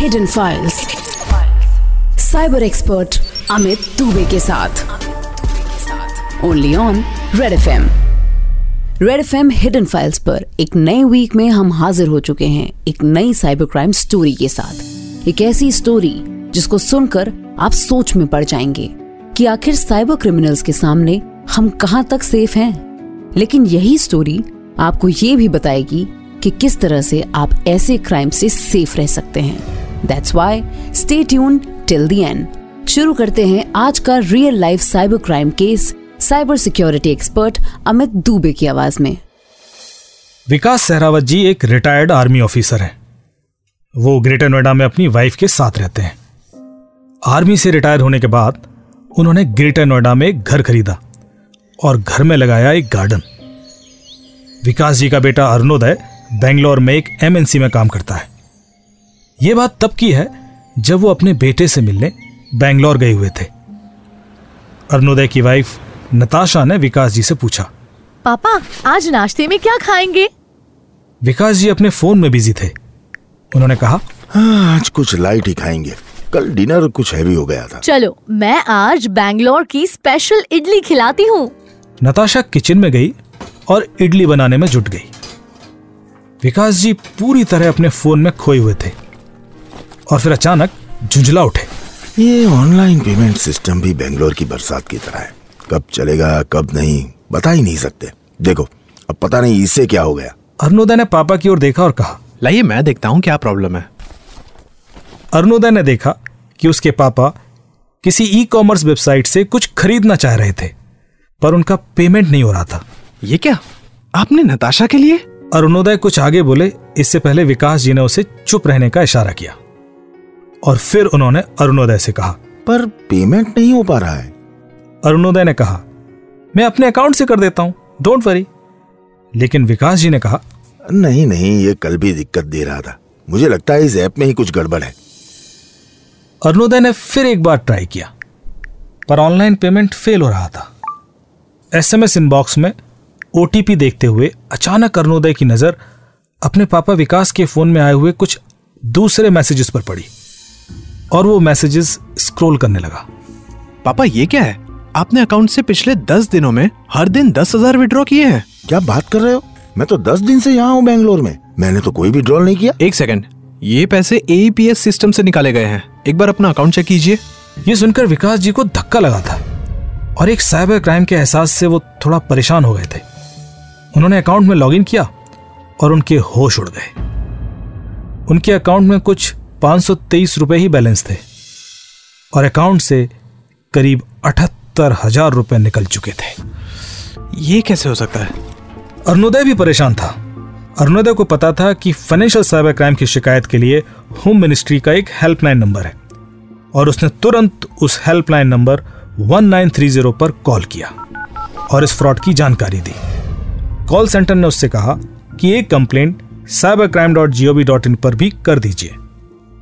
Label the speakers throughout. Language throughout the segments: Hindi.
Speaker 1: Hidden files cyber expert Amit Dubey के साथ. Only on Red F M Red F M hidden files पर एक नए वीक में हम हाजिर हो चुके हैं एक नई साइबर क्राइम स्टोरी के साथ. एक ऐसी स्टोरी जिसको सुनकर आप सोच में पड़ जाएँगे कि आखिर साइबर क्रिमिनल्स के सामने हम कहाँ तक सेफ़ हैं? लेकिन यही स्टोरी आपको ये भी बताएगी कि किस तरह से आप ऐसे क्राइम से सेफ़ रह सकते हैं। That's why stay tuned till the end शुरू करते हैं आज का real life cyber crime case cyber security expert Amit Dubey की आवाज़ में।
Speaker 2: विकास सहरावत जी एक रिटायर्ड आर्मी ऑफिसर हैं। वो ग्रेटर नोएडा में अपनी वाइफ के साथ रहते हैं। आर्मी से रिटायर होने के बाद, उन्होंने ग्रेटर नोएडा में एक घर खरीदा और घर में लगाया एक गार्डन विकास जी का बेटा अरुणोदय बेंगलोर में एक एमएनसी में काम करता है। यह बात तब की है जब वो अपने बेटे से मिलने बैंगलोर गए हुए थे। अरुणोदय की वाइफ नताशा ने विकास जी से पूछा
Speaker 3: पापा आज नाश्ते में क्या खाएँगे?
Speaker 2: विकास जी अपने फ़ोन में बिज़ी थे। उन्होंने कहा
Speaker 4: हाँ, आज कुछ लाइट ही खाएँगे। कल डिनर कुछ हैवी हो गया था।
Speaker 3: चलो मैं आज बैंगलोर की स्पेशल इडली खिलाती हूँ।
Speaker 2: नताशा किचन में गई और इडली बनाने में जुट गई। विकास जी पूरी तरह अपने फ़ोन में खोए हुए थे। और फिर अचानक झुंझला उठे।
Speaker 4: ये ऑनलाइन पेमेंट सिस्टम भी बेंगलोर की बरसात की तरह है। कब चलेगा कब नहीं बता ही नहीं सकते। देखो अब पता नहीं इससे क्या हो गया।
Speaker 2: अरुणोदय ने पापा की ओर देखा और कहा
Speaker 5: लाइए मैं देखता हूँ क्या प्रॉब्लम है।
Speaker 2: अरुणोदय ने देखा कि उसके पापा किसी ई कॉमर्स वेबसाइट से कुछ खरीदना चाह रहे थे पर उनका पेमेंट नहीं हो रहा था।
Speaker 5: ये क्या? आपने नताशा के लिए?
Speaker 2: अरुणोदय कुछ आगे बोले इससे पहले विकास जी ने उसे चुप रहने का इशारा किया। और फिर उन्होंने अरुणोदय से कहा
Speaker 4: पर पेमेंट नहीं हो पा रहा है।
Speaker 2: अरुणोदय ने कहा मैं अपने अकाउंट से कर देता हूँ डोंट वरी लेकिन विकास जी ने कहा
Speaker 4: नहीं नहीं ये कल भी दिक्कत दे रहा था। मुझे लगता है इस ऐप में ही कुछ गड़बड़ है.
Speaker 2: अरुणोदय ने फिर एक बार ट्राई किया पर ऑनलाइन पेमेंट फेल हो रहा था। एसएमएस इनबॉक्स में ओटीपी देखते हुए अचानक अरुणोदय की नज़र अपने पापा विकास के फ़ोन में आए हुए कुछ दूसरे मैसेजेस पर पड़ी। और वो मैसेजेस स्क्रॉल करने लगा।
Speaker 5: पापा ये क्या है? आपने अकाउंट से पिछले दस दिनों में हर दिन दस हज़ार विड्रॉ किए हैं।
Speaker 4: क्या बात कर रहे हो? मैं तो दस दिन से यहाँ हूँ बैंगलोर में। मैंने तो कोई विड्रॉल नहीं किया।
Speaker 5: एक सेकंड ये पैसे एईपीएस सिस्टम से निकाले गए हैं। एक बार अपना अकाउंट चेक कीजिए।
Speaker 2: ये सुनकर विकास जी को धक्का लगा था और एक साइबर क्राइम के एहसास से वो थोड़ा परेशान हो गए थे। उन्होंने अकाउंट में लॉगिन किया और उनके होश उड़ गए। उनके अकाउंट में कुछ पाँच सौ तेईस रुपए ही बैलेंस थे और अकाउंट से करीब अठहत्तर हज़ार रुपए निकल चुके थे।
Speaker 5: ये कैसे हो सकता है?
Speaker 2: अरुणोदय भी परेशान था। अरुणोदय को पता था कि फाइनेंशियल साइबर क्राइम की शिकायत के लिए होम मिनिस्ट्री का एक हेल्पलाइन नंबर है और उसने तुरंत उस हेल्पलाइन नंबर 1930 पर कॉल किया और इस फ्रॉड की जानकारी दी। कॉल सेंटर ने उससे कहा कि एक complaint cyber crime dot gov dot in पर भी कर दीजिए।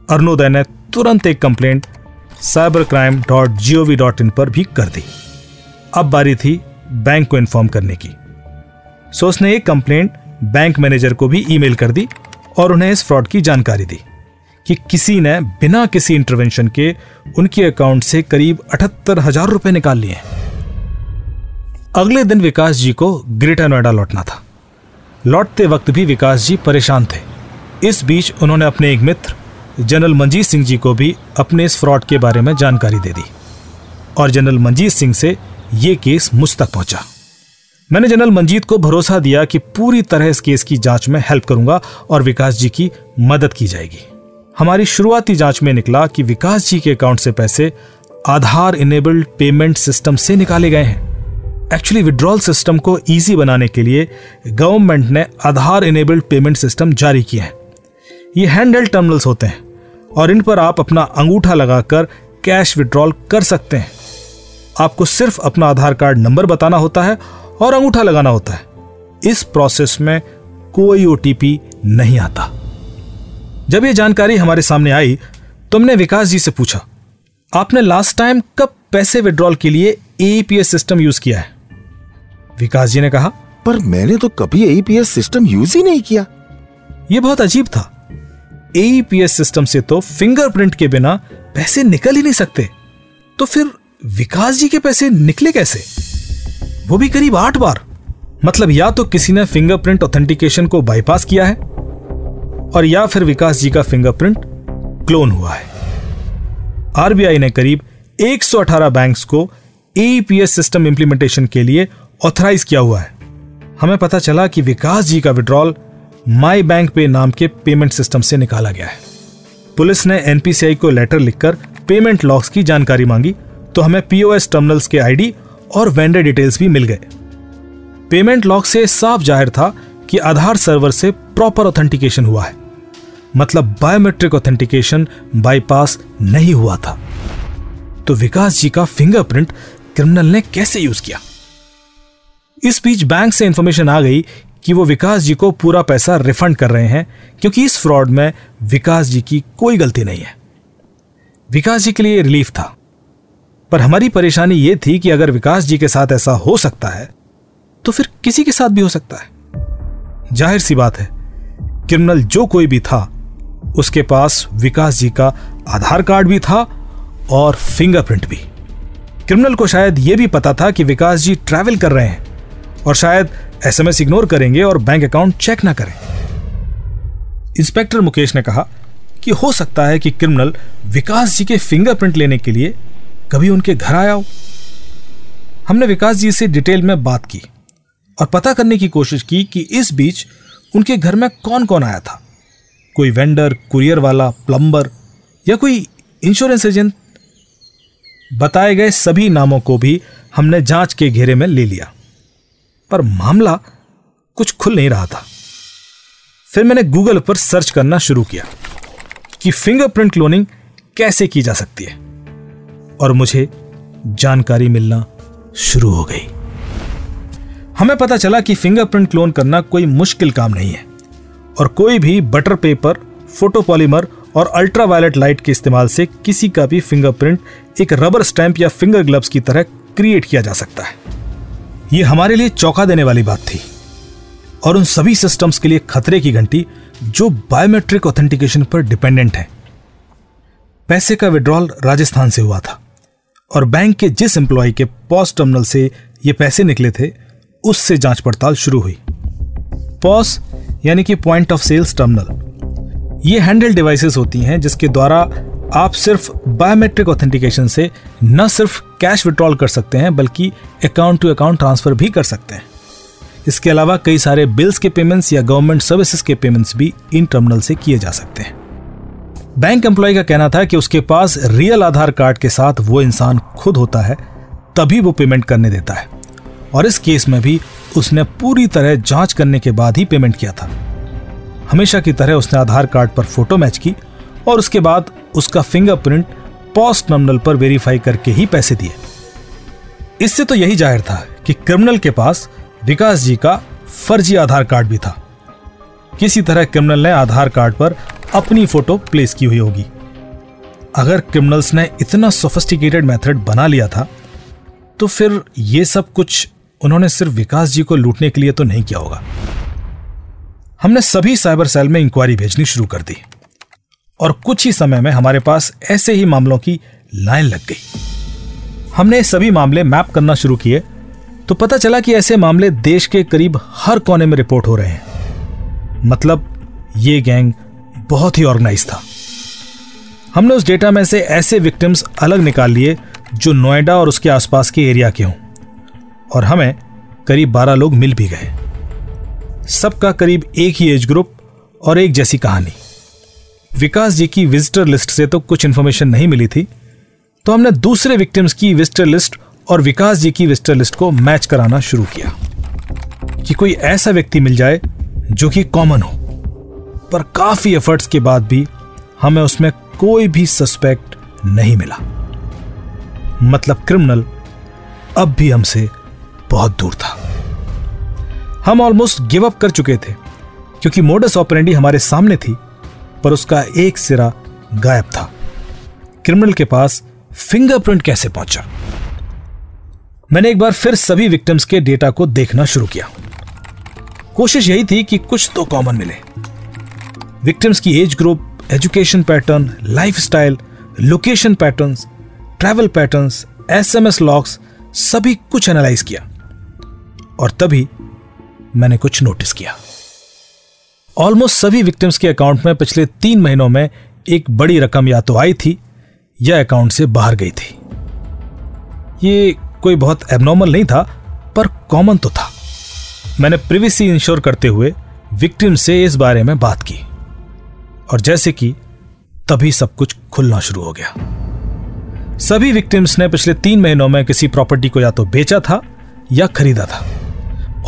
Speaker 2: अरुणोदय ने तुरंत एक complaint cyber crime dot gov dot in पर भी कर दी। अब बारी थी बैंक को इन्फॉर्म करने की। सो उसने एक कंप्लेंट बैंक मैनेजर को भी ईमेल कर दी और उन्हें इस फ्रॉड की जानकारी दी कि किसी ने बिना किसी इंटरवेंशन के उनके अकाउंट से करीब अठहत्तर हज़ार रुपए निकाल लिए। अगले दिन विकास जी को ग्रेटर नोएडा लौटना था। लौटते वक्त भी विकास जी परेशान थे। इस बीच उन्होंने अपने एक मित्र जनरल मंजीत सिंह जी को भी अपने इस फ्रॉड के बारे में जानकारी दे दी और जनरल मंजीत सिंह से यह केस मुझ तक पहुँचा। मैंने जनरल मंजीत को भरोसा दिया कि पूरी तरह इस केस की जाँच में हेल्प करूँगा और विकास जी की मदद की जाएगी। हमारी शुरुआती जाँच में निकला कि विकास जी के अकाउंट से पैसे आधार इनेबल्ड पेमेंट सिस्टम से निकाले गए हैं। एक्चुअली विड्रॉल सिस्टम को इजी बनाने के लिए गवर्नमेंट ने आधार इनेबल्ड पेमेंट सिस्टम जारी किए हैं। ये हैंड हेल्ड टर्मिनल्स होते हैं। और इन पर आप अपना अंगूठा लगाकर कैश विड्रॉल कर सकते हैं। आपको सिर्फ़ अपना आधार कार्ड नंबर बताना होता है और अंगूठा लगाना होता है। इस प्रोसेस में कोई ओटीपी नहीं आता। जब ये जानकारी हमारे सामने आई तुमने विकास जी से पूछा आपने लास्ट टाइम कब पैसे विड्रॉल के लिए एईपीएस सिस्टम यूज़ किया है? विकास जी ने कहा
Speaker 4: पर मैंने तो कभी एईपीएस सिस्टम यूज़ ही नहीं किया।
Speaker 2: यह बहुत अजीब था। एईपीएस सिस्टम से तो फिंगरप्रिंट के बिना पैसे निकल ही नहीं सकते। तो फिर विकास जी के पैसे निकले कैसे? वो भी करीब आठ बार। मतलब या तो किसी ने फिंगरप्रिंट ऑथेंटिकेशन को बाईपास किया है, और या फिर विकास जी का फिंगरप्रिंट क्लोन हुआ है। आरबीआई ने करीब 118 बैंक्स को एईपीएस सिस्टम इंप्लीमेंटेशन के लिए ऑथराइज किया हुआ है। हमें पता चला कि विकास जी का विड्रॉल माई बैंक पे नाम के पेमेंट सिस्टम से निकाला गया है। पुलिस ने एनपीसीआई को लेटर लिखकर पेमेंट लॉक्स की जानकारी मांगी तो हमें पीओएस टर्मिनल्स के आईडी और वेंडर डिटेल्स भी मिल गए। पेमेंट लॉक से साफ़ ज़ाहिर था कि आधार सर्वर से प्रॉपर ऑथेंटिकेशन हुआ है। मतलब बायोमेट्रिक ऑथेंटिकेशन बाईपास नहीं हुआ था। तो विकास जी का फिंगरप्रिंट क्रिमिनल ने कैसे यूज़ किया? इस बीच बैंक से इंफॉर्मेशन आ गई कि वो विकास जी को पूरा पैसा रिफंड कर रहे हैं, क्योंकि इस फ्रॉड में विकास जी की कोई गलती नहीं है। विकास जी के लिए रिलीफ था। पर हमारी परेशानी यह थी कि अगर विकास जी के साथ ऐसा हो सकता है तो फिर किसी के साथ भी हो सकता है। ज़ाहिर सी बात है, क्रिमिनल जो कोई भी था, उसके पास विकास जी का आधार कार्ड भी था और फिंगरप्रिंट भी। क्रिमिनल को शायद यह भी पता था कि विकास जी ट्रैवल कर रहे हैं। और शायद एसएमएस इग्नोर करेंगे और बैंक अकाउंट चेक ना करें। इंस्पेक्टर मुकेश ने कहा कि हो सकता है कि क्रिमिनल विकास जी के फिंगरप्रिंट लेने के लिए कभी उनके घर आया हो। हमने विकास जी से डिटेल में बात की और पता करने की कोशिश की कि इस बीच उनके घर में कौन कौन आया था। कोई वेंडर कुरियर वाला प्लम्बर या कोई इंश्योरेंस एजेंट बताए गए सभी नामों को भी हमने जाँच के घेरे में ले लिया। पर मामला कुछ खुल नहीं रहा था। फिर मैंने गूगल पर सर्च करना शुरू किया कि फिंगरप्रिंट क्लोनिंग कैसे की जा सकती है और मुझे जानकारी मिलना शुरू हो गई। हमें पता चला कि फिंगरप्रिंट क्लोन करना कोई मुश्किल काम नहीं है और कोई भी बटर पेपर फोटोपॉलीमर और अल्ट्रावायलेट लाइट के इस्तेमाल से किसी का भी फिंगरप्रिंट एक रबर स्टैंप या फिंगर ग्लव्स की तरह क्रिएट किया जा सकता है। यह हमारे लिए चौंका देने वाली बात थी। और उन सभी सिस्टम्स के लिए खतरे की घंटी जो बायोमेट्रिक ऑथेंटिकेशन पर डिपेंडेंट है। पैसे का विड्रॉल राजस्थान से हुआ था। और बैंक के जिस एम्प्लॉय के पॉस टर्मिनल से ये पैसे निकले थे, उससे जाँच पड़ताल शुरू हुई। पॉस यानी कि पॉइंट ऑफ़ सेल्स टर्मिनल ये हैंडल डिवाइसेस होती हैं जिसके द्वारा आप सिर्फ़ बायोमेट्रिक ऑथेंटिकेशन से न सिर्फ़ कैश विड्रॉल कर सकते हैं, बल्कि अकाउंट टू अकाउंट ट्रांसफ़र भी कर सकते हैं। इसके अलावा कई सारे बिल्स के पेमेंट्स या गवर्नमेंट सर्विसेज़ के पेमेंट्स भी इन टर्मिनल से किए जा सकते हैं। बैंक एम्प्लॉय का कहना था कि उसके पास रियल आधार कार्ड के साथ वो इंसान खुद होता है, तभी वो पेमेंट करने देता है। और इस केस में भी उसने पूरी तरह जाँच करने के बाद ही पेमेंट किया था। हमेशा की तरह उसने आधार कार्ड पर फ़ोटो मैच की और उसके बाद उसका फिंगरप्रिंट पॉस्ट टर्मिनल पर वेरीफाई करके ही पैसे दिए। इससे तो यही ज़ाहिर था कि क्रिमिनल के पास विकास जी का फर्जी आधार कार्ड भी था। किसी तरह क्रिमिनल ने आधार कार्ड पर अपनी फ़ोटो प्लेस की हुई होगी। अगर क्रिमिनल्स ने इतना सोफिस्टिकेटेड मेथड बना लिया था तो फिर यह सब कुछ उन्होंने सिर्फ़ विकास जी को लूटने के लिए तो नहीं किया होगा। हमने सभी साइबर सेल में इंक्वायरी भेजनी शुरू कर दी। और कुछ ही समय में हमारे पास ऐसे ही मामलों की लाइन लग गई। हमने सभी मामले मैप करना शुरू किए तो पता चला कि ऐसे मामले देश के करीब हर कोने में रिपोर्ट हो रहे हैं। मतलब ये गैंग बहुत ही ऑर्गेनाइज था। हमने उस डेटा में से ऐसे विक्टिम्स अलग निकाल लिए जो नोएडा और उसके आसपास के एरिया के हों, और हमें करीब बारह लोग मिल भी गए। सबका करीब एक ही एज ग्रुप और एक जैसी कहानी। विकास जी की विजिटर लिस्ट से तो कुछ इंफॉर्मेशन नहीं मिली थी। तो हमने दूसरे विक्टिम्स की विजिटर लिस्ट और विकास जी की विजिटर लिस्ट को मैच कराना शुरू किया। कि कोई ऐसा व्यक्ति मिल जाए जो कि कॉमन हो। पर काफ़ी एफर्ट्स के बाद भी हमें उसमें कोई भी सस्पेक्ट नहीं मिला। मतलब क्रिमिनल अब भी हमसे बहुत दूर था। हम ऑलमोस्ट गिव अप कर चुके थे, क्योंकि मोडस ऑपरेंडी हमारे सामने थी। पर उसका एक सिरा गायब था। क्रिमिनल के पास फिंगरप्रिंट कैसे पहुँचा? मैंने एक बार फिर सभी विक्टिम्स के डेटा को देखना शुरू किया। कोशिश यही थी कि कुछ तो कॉमन मिले। विक्टिम्स की age group, education pattern, lifestyle, location patterns, travel patterns, SMS logs, सभी कुछ एनालाइज किया। और तभी मैंने कुछ नोटिस किया। ऑलमोस्ट सभी विक्टिम्स के अकाउंट में पिछले तीन महीनों में एक बड़ी रकम या तो आई थी, या अकाउंट से बाहर गई थी। ये कोई बहुत एबनॉर्मल नहीं था, पर कॉमन तो था। मैंने प्रिवेसी इंश्योर करते हुए विक्टिम से इस बारे में बात की। और जैसे कि तभी सब कुछ खुलना शुरू हो गया। सभी विक्टिम्स ने पिछले तीन महीनों में किसी प्रॉपर्टी को या तो बेचा था या खरीदा था।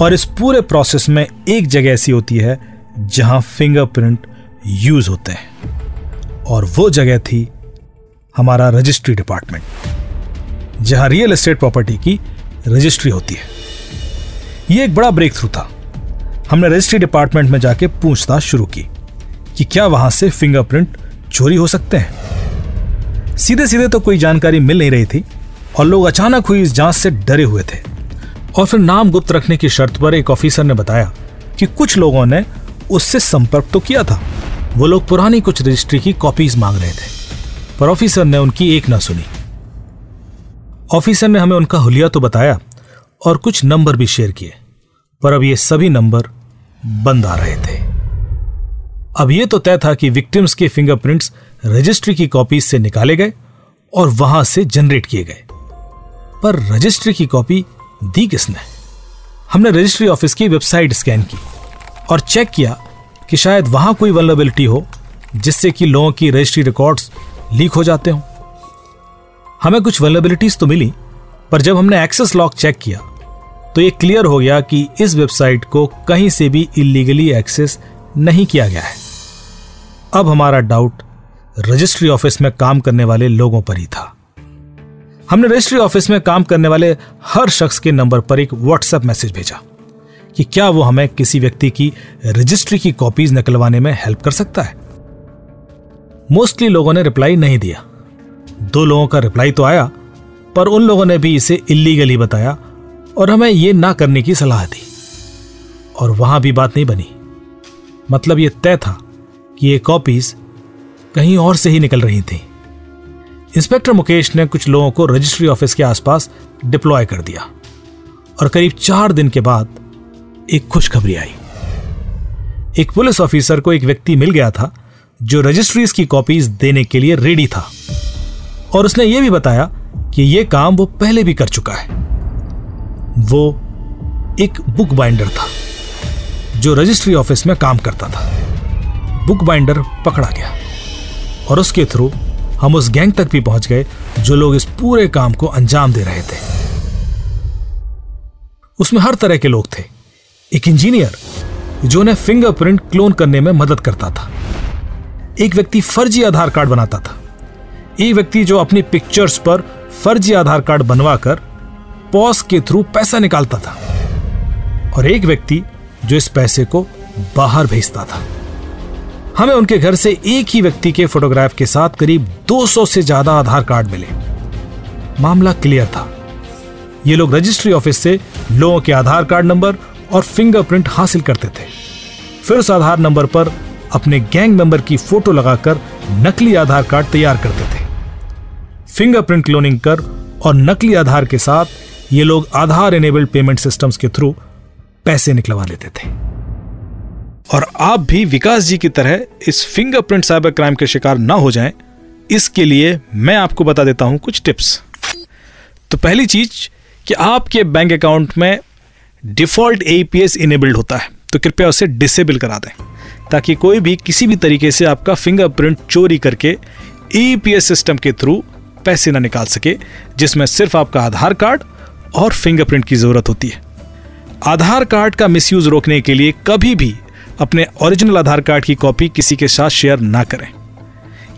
Speaker 2: और इस पूरे प्रोसेस में एक जगह ऐसी होती है जहाँ फिंगरप्रिंट यूज़ होते हैं। और वो जगह थी हमारा रजिस्ट्री डिपार्टमेंट जहाँ रियल एस्टेट प्रॉपर्टी की रजिस्ट्री होती है। ये एक बड़ा ब्रेक थ्रू था। हमने रजिस्ट्री डिपार्टमेंट में जाके पूछताछ शुरू की कि क्या वहाँ से फिंगरप्रिंट चोरी हो सकते हैं। सीधे सीधे तो कोई जानकारी मिल नहीं रही थी और लोग अचानक हुई इस जाँच से डरे हुए थे। और फिर नाम गुप्त रखने की शर्त पर एक ऑफिसर ने बताया कि कुछ लोगों ने उससे संपर्क तो किया था। वो लोग पुरानी कुछ रजिस्ट्री की कॉपीज मांग रहे थे। पर ऑफिसर ने उनकी एक ना सुनी। ऑफिसर ने हमें उनका हुलिया तो बताया और कुछ नंबर भी शेयर किए। पर अब ये सभी नंबर बंद आ रहे थे। अब यह तो तय था कि विक्टिम्स के फिंगरप्रिंट्स रजिस्ट्री की कॉपीज से निकाले गए और वहाँ से जनरेट किए गए। पर रजिस्ट्री की कॉपी दी किसने? हमने रजिस्ट्री ऑफ़िस की वेबसाइट स्कैन की। और चेक किया कि शायद वहाँ कोई वल्नरेबिलिटी हो, जिससे कि लोगों की रजिस्ट्री रिकॉर्ड्स लीक हो जाते हों। हमें कुछ वल्नरेबिलिटीज तो मिली, पर जब हमने एक्सेस लॉक चेक किया तो ये क्लियर हो गया कि इस वेबसाइट को कहीं से भी इलीगली एक्सेस नहीं किया गया है। अब हमारा डाउट रजिस्ट्री ऑफ़िस में काम करने वाले लोगों पर ही था। हमने रजिस्ट्री ऑफ़िस में काम करने वाले हर शख्स के नंबर पर एक व्हाट्सएप मैसेज भेजा। कि क्या वो हमें किसी व्यक्ति की रजिस्ट्री की कॉपीज निकलवाने में हेल्प कर सकता है? मोस्टली लोगों ने रिप्लाई नहीं दिया। दो लोगों का रिप्लाई तो आया, पर उन लोगों ने भी इसे इलीगली बताया और हमें यह ना करने की सलाह दी। और वहाँ भी बात नहीं बनी। मतलब यह तय था कि ये कॉपीज कहीं और से ही निकल रही थी। इंस्पेक्टर मुकेश ने कुछ लोगों को रजिस्ट्री ऑफ़िस के आसपास डिप्लॉय कर दिया। और करीब चार दिन के बाद एक खुशखबरी आई। एक पुलिस ऑफिसर को एक व्यक्ति मिल गया था, जो रजिस्ट्रीज की कॉपीज देने के लिए रेडी था। और उसने यह भी बताया कि यह काम वो पहले भी कर चुका है। वो एक बुक बाइंडर था, जो रजिस्ट्री ऑफ़िस में काम करता था। बुक बाइंडर पकड़ा गया, और उसके थ्रू हम उस गैंग तक भी पहुँच गए, जो लोग इस पूरे काम को अंजाम दे रहे थे। उसमें हर तरह के लोग थे। एक इंजीनियर जो उन्हें फिंगरप्रिंट क्लोन करने में मदद करता था। एक व्यक्ति फर्जी आधार कार्ड बनाता था। एक व्यक्ति जो अपनी पिक्चर्स पर फर्जी आधार कार्ड बनवाकर पॉस के थ्रू पैसा निकालता था और एक व्यक्ति जो इस पैसे को बाहर भेजता था। हमें उनके घर से एक ही व्यक्ति के फोटोग्राफ के साथ करीब 200 से ज़्यादा आधार कार्ड मिले। मामला क्लियर था। ये लोग रजिस्ट्री ऑफ़िस से लोगों के आधार कार्ड नंबर और फिंगरप्रिंट हासिल करते थे। फिर उस आधार नंबर पर अपने गैंग मेंबर की फ़ोटो लगाकर नकली आधार कार्ड तैयार करते थे। फिंगरप्रिंट क्लोनिंग कर और नकली आधार के साथ ये लोग आधार एनेबल्ड पेमेंट सिस्टम्स के थ्रू पैसे निकलवा लेते थे। और आप भी विकास जी की तरह इस फिंगरप्रिंट साइबर क्राइम के शिकार ना हो जाएँ, इसके लिए मैं आपको बता देता हूँ कुछ टिप्स तो पहली चीज़ कि आपके बैंक अकाउंट में डिफ़ॉल्ट एपीएस इनेबल्ड होता है तो कृपया उसे डिसेबल करा दें, ताकि कोई भी किसी भी तरीके से आपका फिंगरप्रिंट चोरी करके ईपीएस सिस्टम के थ्रू पैसे ना निकाल सके, जिसमें सिर्फ़ आपका आधार कार्ड और फिंगरप्रिंट की ज़रूरत होती है। आधार कार्ड का मिसयूज रोकने के लिए कभी भी अपने ओरिजिनल आधार कार्ड की कॉपी किसी के साथ शेयर ना करें।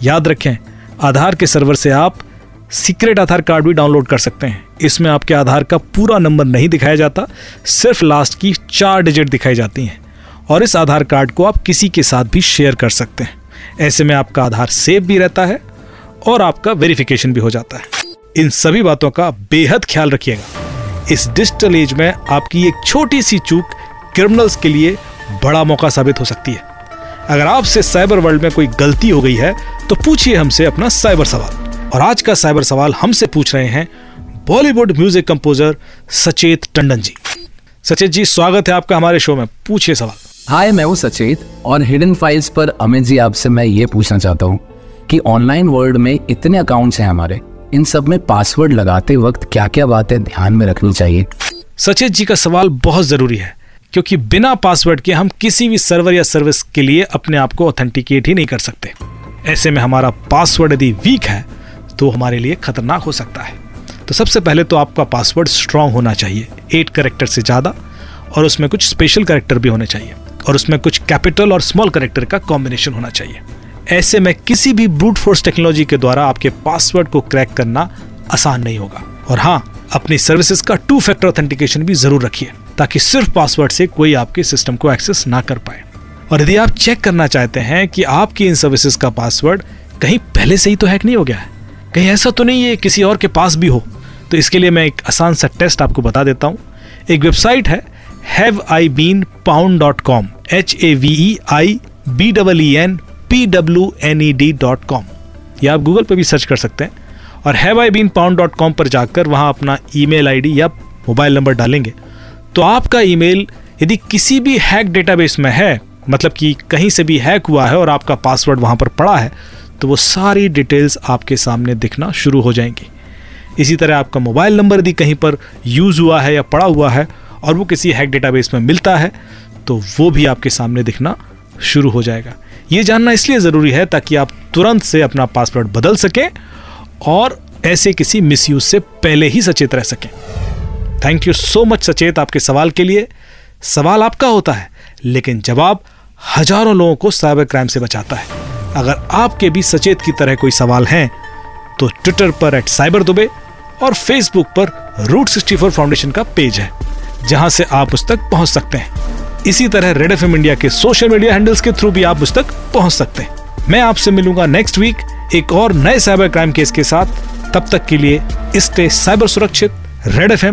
Speaker 2: याद रखें, आधार के सर्वर से आप सीक्रेट आधार कार्ड भी डाउनलोड कर सकते हैं। इसमें आपके आधार का पूरा नंबर नहीं दिखाया जाता, सिर्फ़ लास्ट की चार डिजिट दिखाई जाती हैं। और इस आधार कार्ड को आप किसी के साथ भी शेयर कर सकते हैं। ऐसे में आपका आधार सेफ़ भी रहता है और आपका वेरिफिकेशन भी हो जाता है। इन सभी बातों का बेहद ख्याल रखिएगा। इस डिजिटल एज में आपकी एक छोटी सी चूक क्रिमिनल्स के लिए बड़ा मौका साबित हो सकती है। अगर आपसे साइबर वर्ल्ड में कोई गलती हो गई है तो पूछिए हमसे अपना साइबर सवाल। और आज का साइबर सवाल हमसे पूछ रहे हैं बॉलीवुड म्यूज़िक कंपोजर सचेत टंडन जी। सचेत जी स्वागत है आपका हमारे शो में। पूछिए सवाल।
Speaker 6: हाय मैं हूँ सचेत और हिडन फाइल्स पर अमित जी आपसे मैं ये पूछना चाहता हूँ कि ऑनलाइन वर्ल्ड में इतने अकाउंट्स हैं हमारे इन सब में पासवर्ड लगाते वक्त क्या क्या बातें ध्यान में रखनी चाहिए?
Speaker 2: सचेत जी का सवाल बहुत ज़रूरी है क्योंकि बिना पासवर्ड के हम किसी भी सर्वर या सर्विस के लिए अपने आप को ऑथेंटिकेट ही नहीं कर सकते। ऐसे में हमारा पासवर्ड यदि वीक है तो हमारे लिए खतरनाक हो सकता है। तो सबसे पहले तो आपका पासवर्ड स्ट्रांग होना चाहिए। एट करेक्टर से ज़्यादा और उसमें कुछ स्पेशल करेक्टर भी होने चाहिए और उसमें कुछ कैपिटल और स्मॉल करेक्टर का कॉम्बिनेशन होना चाहिए। ऐसे में किसी भी ब्रूट फोर्स टेक्नोलॉजी के द्वारा आपके पासवर्ड को क्रैक करना आसान नहीं होगा। और हाँ अपनी सर्विसेज़ का टू फैक्टर ऑथेंटिकेशन भी ज़रूर रखिए ताकि सिर्फ़ पासवर्ड से कोई आपके सिस्टम को एक्सेस ना कर पाए। और यदि आप चेक करना चाहते हैं कि आपकी इन सर्विसेज़ का पासवर्ड कहीं पहले से ही तो हैक नहीं हो गया है कहीं ऐसा तो नहीं है, किसी और के पास भी हो। तो इसके लिए मैं एक आसान सा टेस्ट आपको बता देता हूँ। एक वेबसाइट है have I been pwned dot com H A V E I B double E N P W N E D dot com या आप गूगल पे भी सर्च कर सकते हैं। और have I been pwned dot com पर जाकर वहाँ अपना ईमेल आईडी या मोबाइल नंबर डालेंगे। तो आपका ईमेल यदि किसी भी हैक डेटाबेस में है मतलब कि कहीं से भी हैक हुआ है और आपका पासवर्ड वहाँ पर पड़ा है तो वो सारी डिटेल्स आपके सामने दिखना शुरू हो जाएँगी। इसी तरह आपका मोबाइल नंबर यदि कहीं पर यूज़ हुआ है या पड़ा हुआ है और वो किसी हैक डेटाबेस में मिलता है तो वो भी आपके सामने दिखना शुरू हो जाएगा। ये जानना इसलिए ज़रूरी है ताकि आप तुरंत से अपना पासवर्ड बदल सकें और ऐसे किसी मिसयूज से पहले ही सचेत रह सकें। थैंक यू सो मच सचेत आपके सवाल के लिए। सवाल आपका होता है, लेकिन जवाब हज़ारों लोगों को साइबर क्राइम से बचाता है। अगर आपके भी सचेत की तरह कोई सवाल हैं तो ट्विटर पर एट साइबर दुबे और फेसबुक पर रूट सिक्सटी फोर फाउंडेशन का पेज है, जहाँ से आप उस तक पहुँच सकते हैं। इसी तरह रेड एफएम इंडिया के सोशल मीडिया हैंडल्स के थ्रू भी आप उस तक पहुँच सकते हैं। मैं आपसे मिलूँगा नेक्स्ट वीक एक और नए साइबर क्राइम केस के साथ। तब तक के लिए स्टे साइबर सुरक्षित रेड एफ़